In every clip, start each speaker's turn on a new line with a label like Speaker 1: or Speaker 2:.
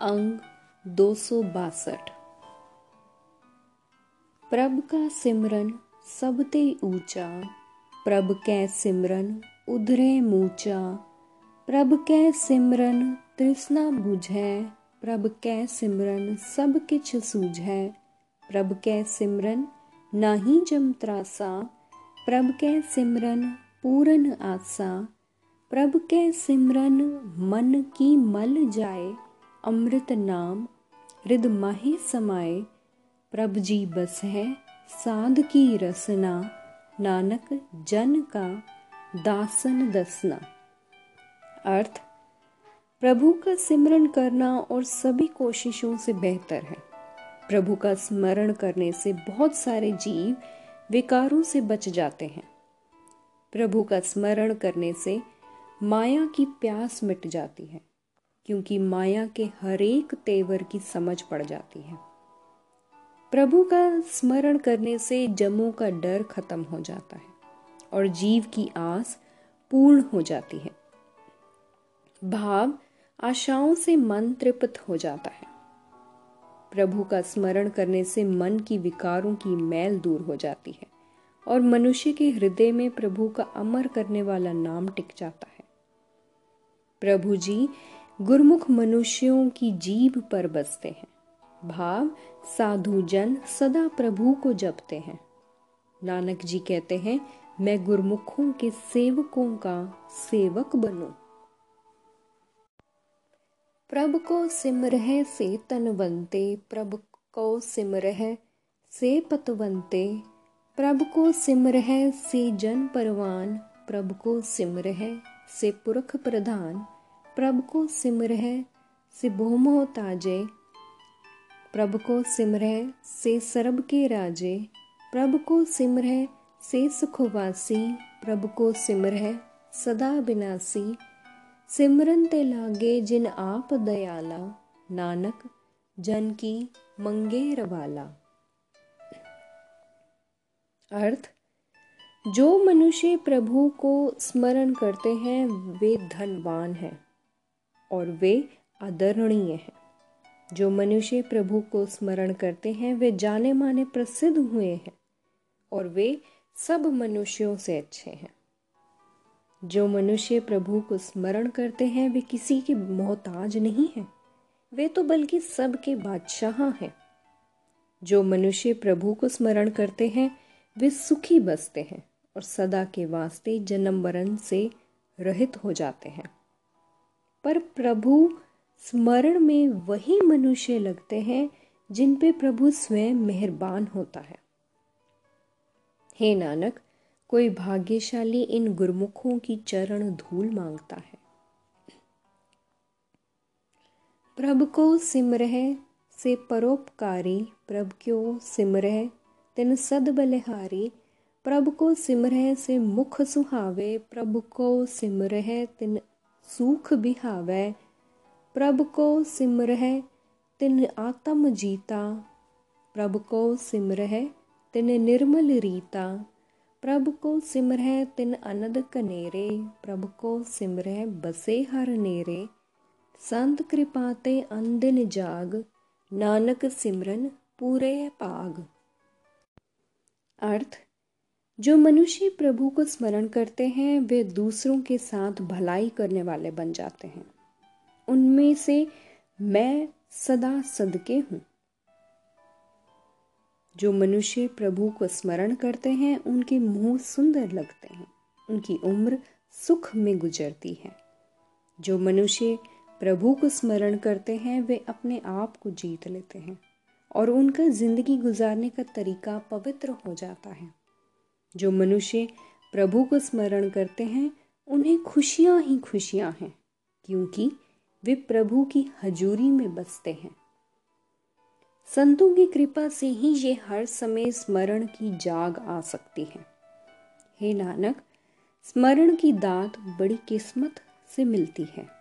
Speaker 1: अंग दो सौ बासठ। प्रभ का सिमरन सबते ऊँचा, प्रभ कै सिमरन उधरे मूचा। प्रभ कै सिमरन तृष्णा बुझै, प्रभ कै सिमरन सब किछ सूझै। प्रभ कै सिमरन नाही जम त्रासा, प्रभ कै सिमरन पूरन आसा। प्रभ कै सिमरन मन की मल जाए अमृत नाम हृद माहे समाए प्रभ जी बस है साध की रसना, नानक जन का दासन दसना। अर्थ, प्रभु का सिमरन करना और सभी कोशिशों से बेहतर है। प्रभु का स्मरण करने से बहुत सारे जीव विकारों से बच जाते हैं। प्रभु का स्मरण करने से माया की प्यास मिट जाती है। क्योंकि माया के हरेक तेवर की समझ पड़ जाती है। प्रभु का स्मरण करने से जमों का डर खत्म हो जाता है और जीव की आस पूर्ण हो जाती है। भाव आशाओं से मन तृप्त हो जाता है। प्रभु का स्मरण करने से मन की विकारों की मैल दूर हो जाती है और मनुष्य के हृदय में प्रभु का अमर करने वाला नाम टिक जाता है। प्रभु जी गुरमुख मनुष्यों की जीभ पर बसते हैं। भाव, साधु जन सदा प्रभु को जपते हैं। नानक जी कहते हैं, मैं गुरमुखों के सेवकों का सेवक बनूं। प्रभ को सिमरह से तनवंते, प्रभ को सिमरह से पतवंते, प्रभ को सिमरह से जन परवान, प्रभ को सिमरह से पुरख प्रधान। प्रभ को सिमरह से भूमो ताजे प्रभ को सिमरह से सरब के राजे। प्रभ को सिमरह से सुखवासी। प्रभ को सिमरह सदा बिनासी सिमरन ते लागे जिन आप दयाला। नानक, जन की मंगे रवाला। अर्थ, जो मनुष्य प्रभु को स्मरण करते हैं, वे धनवान हैं। और वे आदरणीय हैं। जो मनुष्य प्रभु को स्मरण करते हैं, वे जाने माने प्रसिद्ध हुए हैं और वे सब मनुष्यों से अच्छे हैं। जो मनुष्य प्रभु को स्मरण करते हैं, वे किसी के मोहताज नहीं हैं। वे तो बल्कि सबके बादशाह हैं। जो मनुष्य प्रभु को स्मरण करते हैं, वे सुखी बसते हैं और सदा के वास्ते जन्म मरण से रहित हो जाते हैं। पर प्रभु स्मरण में वही मनुष्य लगते हैं जिन पे प्रभु स्वयं मेहरबान होता है। हे नानक, कोई भाग्यशाली इन गुरमुखों की चरण धूल माँगता है। प्रभ को सिमरह से परोपकारी, प्रभ क्यों सिमरह, तिन सद बलिहारी, प्रभ को सिमरह से मुख सुहावे, प्रभ को सिमरह, तिन सूख बिहावे। प्रभ को सिमरह, तिन आत्म जीता। प्रभ को सिमरह, तिन निर्मल रीता। प्रभ को सिमरह, तिन अनद कनेरे। प्रभ को सिमरह, बसे हर नेरे। संत कृपाते अंदिन जाग, नानक सिमरन पूरे पाग। अर्थ जो मनुष्य प्रभु को स्मरण करते हैं, वे दूसरों के साथ भलाई करने वाले बन जाते हैं। उनमें से मैं सदा सदके हूँ। जो मनुष्य प्रभु को स्मरण करते हैं, उनके मुँह सुंदर लगते हैं। उनकी उम्र सुख में गुजरती है। जो मनुष्य प्रभु को स्मरण करते हैं, वे अपने आप को जीत लेते हैं और उनका ज़िंदगी गुजारने का तरीका पवित्र हो जाता है। जो मनुष्य प्रभु को स्मरण करते हैं, उन्हें खुशियाँ ही खुशियाँ हैं, क्योंकि वे प्रभु की हजूरी में बसते हैं। संतों की कृपा से ही ये हर समय स्मरण की जाग आ सकती है। हे नानक, स्मरण की दात बड़ी किस्मत से मिलती है।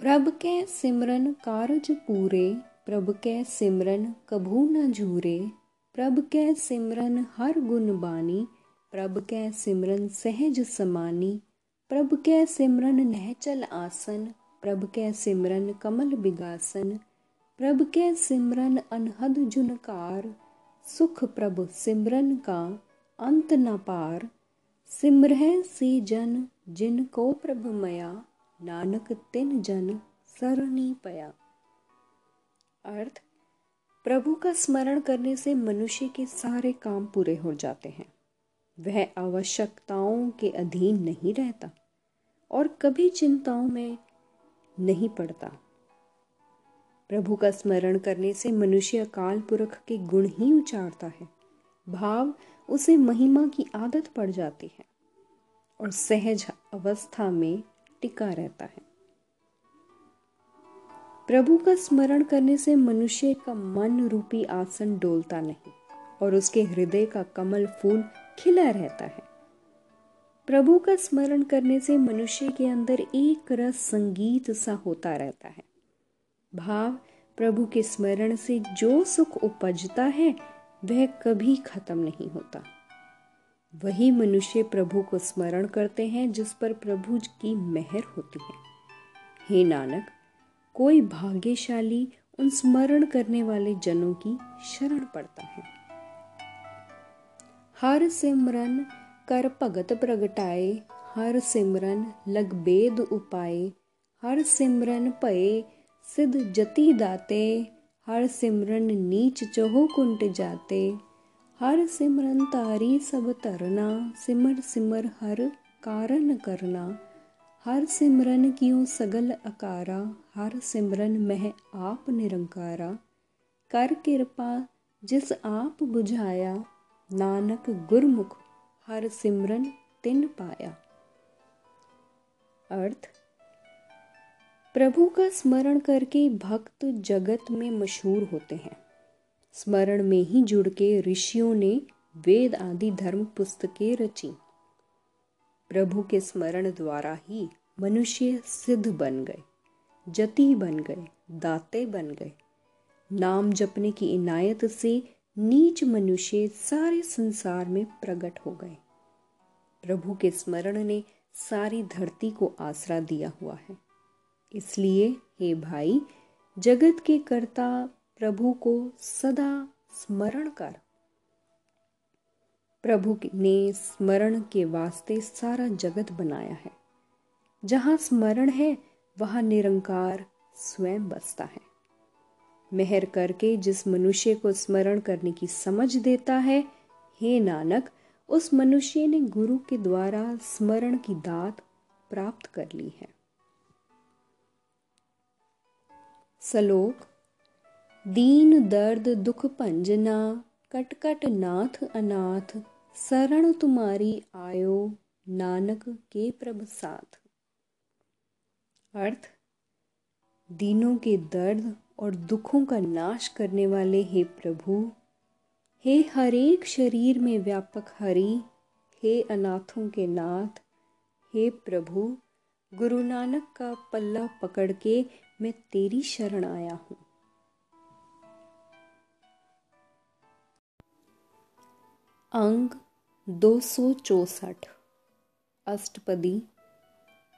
Speaker 1: प्रभ के सिमरन कारज पूरे प्रभ कै सिमरन कभू न झूरे, प्रभ कै सिमरन हर गुण बानी, प्रभ कै सिमरन सहज समानी, प्रभ कै सिमरन नहचल आसन, प्रभ कै सिमरन कमल बिगासन, प्रभ कै सिमरन अनहद जुनकार, सुख प्रभ सिमरन का अंत न पार, सिमरह से जन जिन को प्रभ मया, नानक तिन जन सरनी पया। अर्थ, प्रभु का स्मरण करने से मनुष्य के सारे काम पूरे हो जाते हैं। वह आवश्यकताओं के अधीन नहीं रहता और कभी चिंताओं में नहीं पड़ता। प्रभु का स्मरण करने से मनुष्य अकाल पुरख के गुण ही उचारता है। भाव, उसे महिमा की आदत पड़ जाती है और सहज अवस्था में टिका रहता है। प्रभु का स्मरण करने से मनुष्य का मन रूपी आसन डोलता नहीं और उसके हृदय का कमल फूल खिला रहता है। प्रभु का स्मरण करने से मनुष्य के अंदर एक रस संगीत सा होता रहता है। भाव प्रभु के स्मरण से जो सुख उपजता है, वह कभी खत्म नहीं होता। वही मनुष्य प्रभु को स्मरण करते हैं जिस पर प्रभु की मेहर होती है। हे नानक कोई भाग्यशाली उन स्मरण करने वाले जनों की शरण पड़ता है। हर सिमरन कर भगत प्रगटाए, हर सिमरन लग बेद उपाय हर सिमरन भय सिद्ध जति दाते, हर सिमरन नीच चोहो कुंट जाते, हर सिमरन तारी सब तरना सिमर सिमर हर कारण करना हर सिमरन क्यों सगल अकारा, हर सिमरन मह आप निरंकारा। कर कृपा जिस आप बुझाया, नानक गुरमुख हर सिमरन तिन पाया। अर्थ, प्रभु का स्मरण करके भक्त जगत में मशहूर होते हैं। स्मरण में ही जुड़ के ऋषियों ने वेद आदि धर्म पुस्तकें रची। प्रभु के स्मरण द्वारा ही मनुष्य सिद्ध बन गए, जति बन गए, दाते बन गए। नाम जपने की इनायत से नीच मनुष्य सारे संसार में प्रकट हो गए। प्रभु के स्मरण ने सारी धरती को आसरा दिया हुआ है। इसलिए हे भाई, जगत के कर्ता प्रभु को सदा स्मरण कर। प्रभु ने स्मरण के वास्ते सारा जगत बनाया है। जहाँ स्मरण है, वहाँ निरंकार स्वयं बसता है। मेहर करके जिस मनुष्य को स्मरण करने की समझ देता है, हे नानक, उस मनुष्य ने गुरु के द्वारा स्मरण की दात प्राप्त कर ली है। सलोक, दीन दर्द दुख भंजना कट कट नाथ अनाथ शरण तुम्हारी आयो, नानक के प्रभ साथ। अर्थ, दीनों के दर्द और दुखों का नाश करने वाले हे प्रभु, हे हरेक शरीर में व्यापक हरि, हे अनाथों के नाथ, हे प्रभु, गुरु नानक का पल्ला पकड़ के मैं तेरी शरण आया हूँ। अंग दो सौ चौसठ अष्टपदी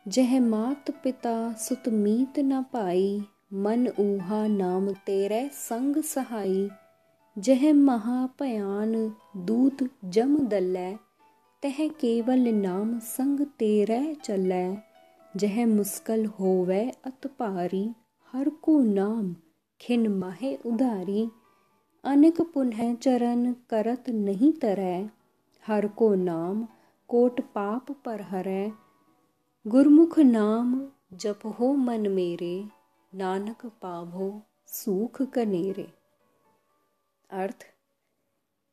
Speaker 1: जह मात पिता सुत मीत न पाई मन ऊहा नाम तेरे संग सहाई जह महापयान दूत जम दलै तह केवल नाम संग तेरे चलै जह मुस्कल होवे अत भारी हर को नाम खिन माहे उधारी अनेक पुनः चरण करत नहीं तरय हर को नाम कोट पाप पर हरै गुरमुख नाम जप हो मन मेरे, नानक पाभो सूख कनेरे। अर्थ,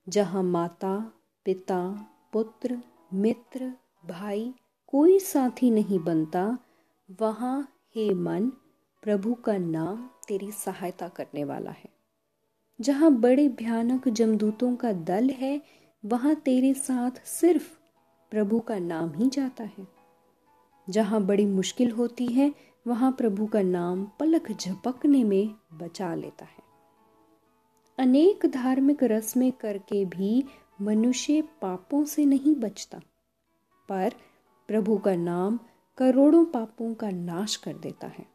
Speaker 1: जहाँ माता, पिता, पुत्र, मित्र, भाई कोई साथी नहीं बनता, वहाँ हे मन प्रभु का नाम तेरी सहायता करने वाला है। जहाँ बड़े भयानक जमदूतों का दल है, वहाँ तेरे साथ सिर्फ़ प्रभु का नाम ही जाता है। जहाँ बड़ी मुश्किल होती है, वहाँ प्रभु का नाम पलक झपकने में बचा लेता है। अनेक धार्मिक रस्में करके भी मनुष्य पापों से नहीं बचता, पर प्रभु का नाम करोड़ों पापों का नाश कर देता है।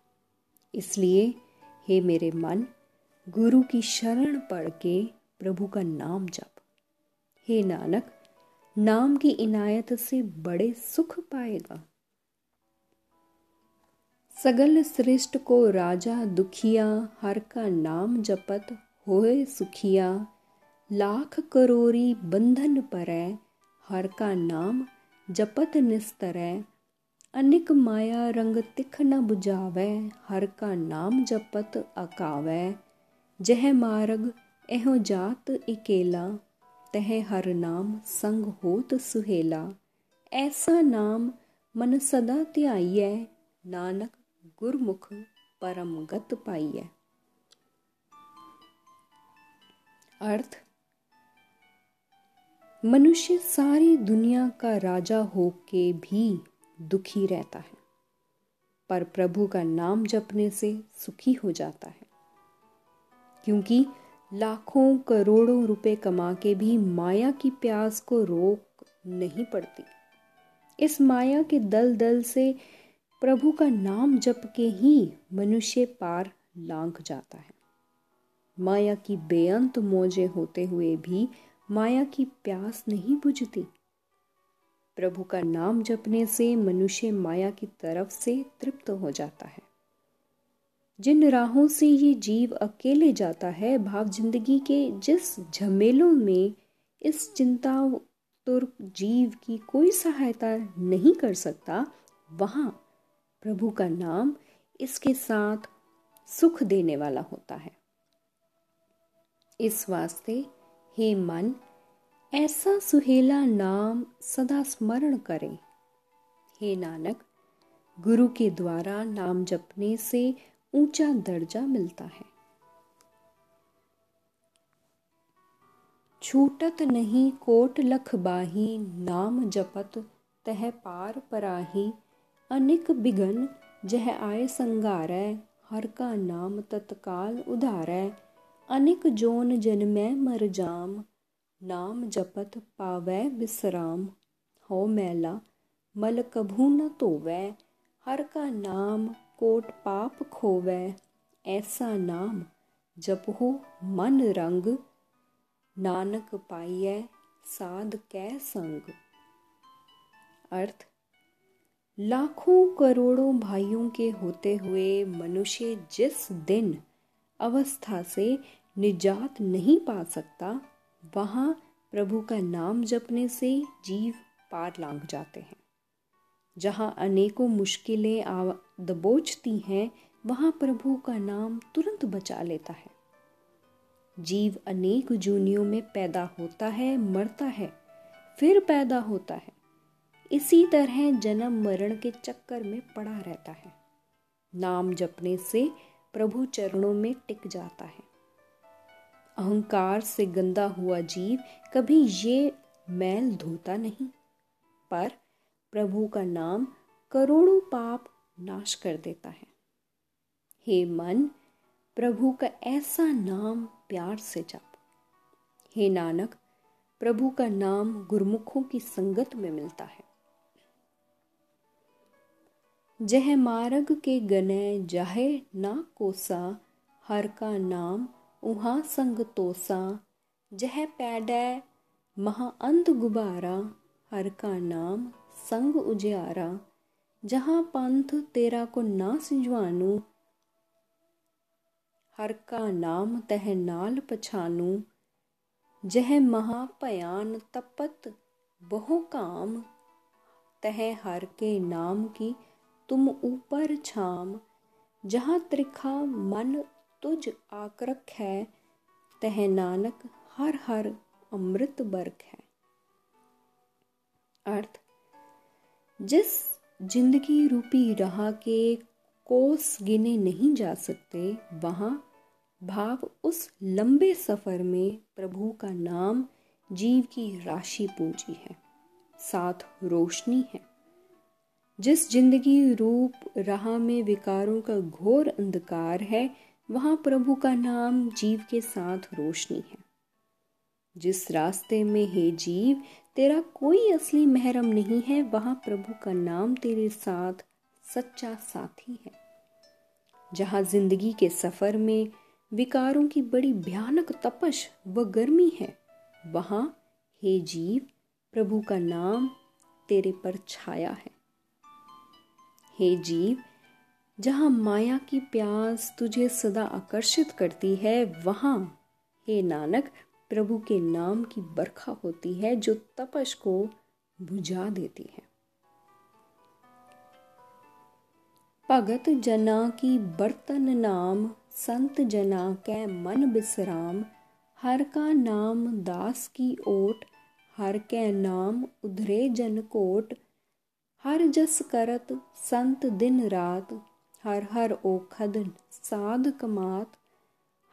Speaker 1: इसलिए, हे मेरे मन गुरु की शरण पढ़ के प्रभु का नाम जप। हे नानक, नाम की इनायत से बड़े सुख पाएगा। सगल श्रेष्ठ को राजा दुखिया, हर का नाम जपत होए सुखिया। लाख करोरी बंधन परै, हर का नाम जपत निस्तरै। अनिक माया रंग तिख न बुझावै, हर का नाम जपत अकावै। जह मार्ग एहो जात इकेला, तह हर नाम संग होत सुहेला। ऐसा नाम मन सदा ध्याइयै नानक गुरमुख परम गत पाइयै। अर्थ, मनुष्य सारी दुनिया का राजा होके भी दुखी रहता है, पर प्रभु का नाम जपने से सुखी हो जाता है। क्योंकि लाखों करोड़ों रुपए कमा के भी माया की प्यास को रोक नहीं पड़ती। इस माया के दल दल से प्रभु का नाम जप के ही मनुष्य पार लांघ जाता है। माया की बेअंत मौजे होते हुए भी माया की प्यास नहीं बुझती। प्रभु का नाम जपने से मनुष्य माया की तरफ़ से तृप्त हो जाता है। जिन राहों से ये जीव अकेले जाता है भाव ज़िंदगी के जिस झमेलों में इस चिंता तुर जीव की कोई सहायता नहीं कर सकता, वहाँ प्रभु का नाम इसके साथ सुख देने वाला होता है। इस वास्ते हे मन, ऐसा सुहेला नाम सदा स्मरण करें। हे नानक, गुरु के द्वारा नाम जपने से ऊँचा दर्जा मिलता है। छूटत नहीं कोट लख बाही, नाम जपत तह पार पराही। अनिक बिघन जह आय संगारै, हर का नाम तत्काल उधारै। अनिक जोन जन्मै मर जाम, नाम जपत पावै विश्राम हो मैला, मल कभू न धोवै हर का नाम कोट पाप खोवै, ऐसा नाम जपहो मन रंग, नानक पाइय साध कै संग। अर्थ, लाखों करोड़ों भाइयों के होते हुए मनुष्य जिस दिन अवस्था से निजात नहीं पा सकता, वहाँ प्रभु का नाम जपने से जीव पार लांग जाते हैं। जहाँ अनेकों मुश्किलें दबोचती हैं, वहाँ प्रभु का नाम तुरंत बचा लेता है। जीव अनेक जूनियों में पैदा होता है, मरता है, फिर पैदा होता है। इसी तरह जन्म मरण के चक्कर में पड़ा रहता है। नाम जपने से प्रभु चरणों में टिक जाता है। अहंकार से गंदा हुआ जीव कभी ये मैल धोता नहीं, पर प्रभु का नाम करोड़ों पाप नाश कर देता है। हे मन, प्रभु का ऐसा नाम प्यार से जप। हे नानक, प्रभु का नाम गुरमुखों की संगत में मिलता है। जह मार्ग के गने जाहे ना कोसा, हर का नाम उहा संग तोसा। जह पैडै महा गुबारा, हर का नाम संग उजियारा। जहाँ पंथ तेरा को ना सिंजवानू हर का नाम तह नाल पछानू। जह महापयान तपत बहु काम, तह हर के नाम की तुम ऊपर छाम। जहाँ त्रिखा मन तुझ आक्रक है, तह नानक हर हर अमृत बरक है। अर्थ, जिस ज़िंदगी रूपी राह के कोस गिने नहीं जा सकते, वहाँ भाव उस लंबे सफ़र में प्रभु का नाम जीव की राशि पूंजी है, साथ रोशनी है। जिस ज़िंदगी रूप राह में विकारों का घोर अंधकार है, वहाँ प्रभु का नाम जीव के साथ रोशनी है। जिस रास्ते में हे जीव तेरा कोई असली महरम नहीं है, वहाँ प्रभु का नाम तेरे साथ सच्चा साथी है। जहाँ ज़िंदगी के सफ़र में विकारों की बड़ी भयानक तपश व गर्मी है, वहाँ हे जीव, प्रभु का नाम तेरे पर छाया है। हे जीव, जहाँ माया की प्यास तुझे सदा आकर्षित करती है, वहाँ हे नानक प्रभु के नाम की बरखा होती है जो तपश को बुझा देती है। भगत जना की बर्तन नाम, संत जना कै मन बिसराम। हर का नाम दास की ओट, हर कै नाम उधरे जन कोट। हर जस करत संत दिन रात, हर हर ओखद साध कमात।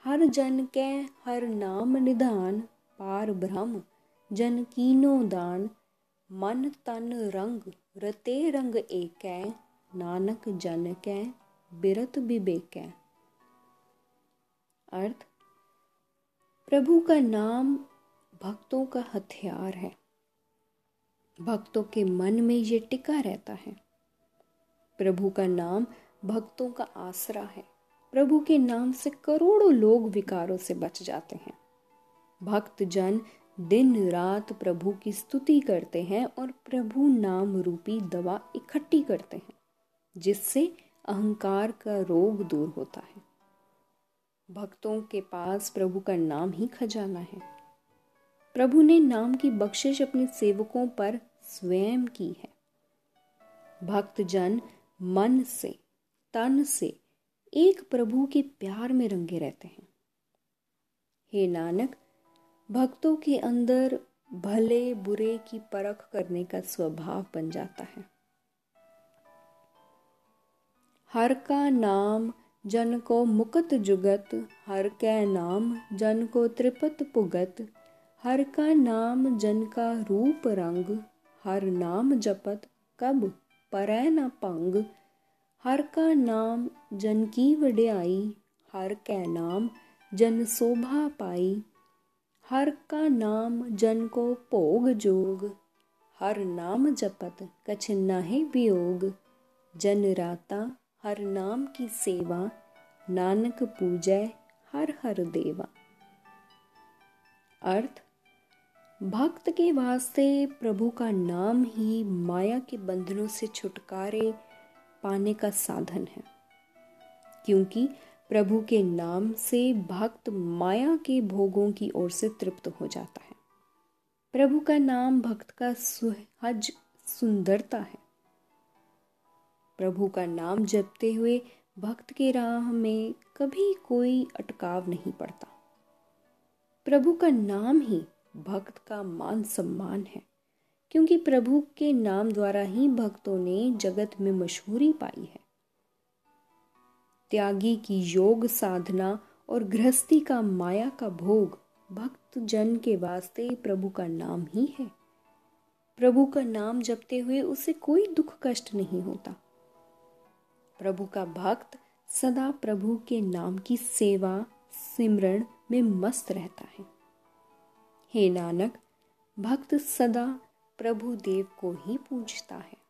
Speaker 1: हर जन कै हर नाम निधान, पार ब्रह्म जन कीनो दान। मन तन रंग, रते रंग एक, नानक जन कै बिरत विवेक अर्थ, प्रभु का नाम भक्तों का हथियार है। भक्तों के मन में ये टिका रहता है। प्रभु का नाम भक्तों का आसरा है। प्रभु के नाम से करोड़ों लोग विकारों से बच जाते हैं। भक्त जन दिन रात प्रभु की स्तुति करते हैं और प्रभु नाम रूपी दवा इकट्ठी करते हैं, जिससे अहंकार का रोग दूर होता है। भक्तों के पास प्रभु का नाम ही खजाना है। प्रभु ने नाम की बख्शिश अपने सेवकों पर स्वयं की है। भक्त जन मन से, तन से एक प्रभु के प्यार में रंगे रहते हैं। हे नानक, भक्तों के अंदर भले बुरे की परख करने का स्वभाव बन जाता है। हर का नाम जन को मुकत जुगत, हर कै नाम जन को त्रिपत पुगत, हर का नाम जन का रूप रंग, हर नाम जपत कब परै न पंग हर का नाम जन की वड्याई, हर कै नाम जन शोभा पाई। हर का नाम जन को भोग जोग, हर नाम जपत कछ नाहे वियोग। जन राता, हर नाम की सेवा, नानक पूजय हर हर देवा। अर्थ, भक्त के वास्ते प्रभु का नाम ही माया के बंधनों से छुटकारे पाने का साधन है। क्योंकि प्रभु के नाम से भक्त माया के भोगों की ओर से तृप्त हो जाता है। प्रभु का नाम भक्त का सुहज सुंदरता है। प्रभु का नाम जपते हुए भक्त के राह में कभी कोई अटकाव नहीं पड़ता। प्रभु का नाम ही भक्त का मान सम्मान है। क्योंकि प्रभु के नाम द्वारा ही भक्तों ने जगत में मशहूरी पाई है। त्यागी की योग साधना और गृहस्थी का माया का भोग भक्त जन के वास्ते प्रभु का नाम ही है। प्रभु का नाम जपते हुए उसे कोई दुख कष्ट नहीं होता। प्रभु का भक्त सदा प्रभु के नाम की सेवा सिमरण में मस्त रहता है। हे नानक, भक्त सदा प्रभु देव को ही पूजता है।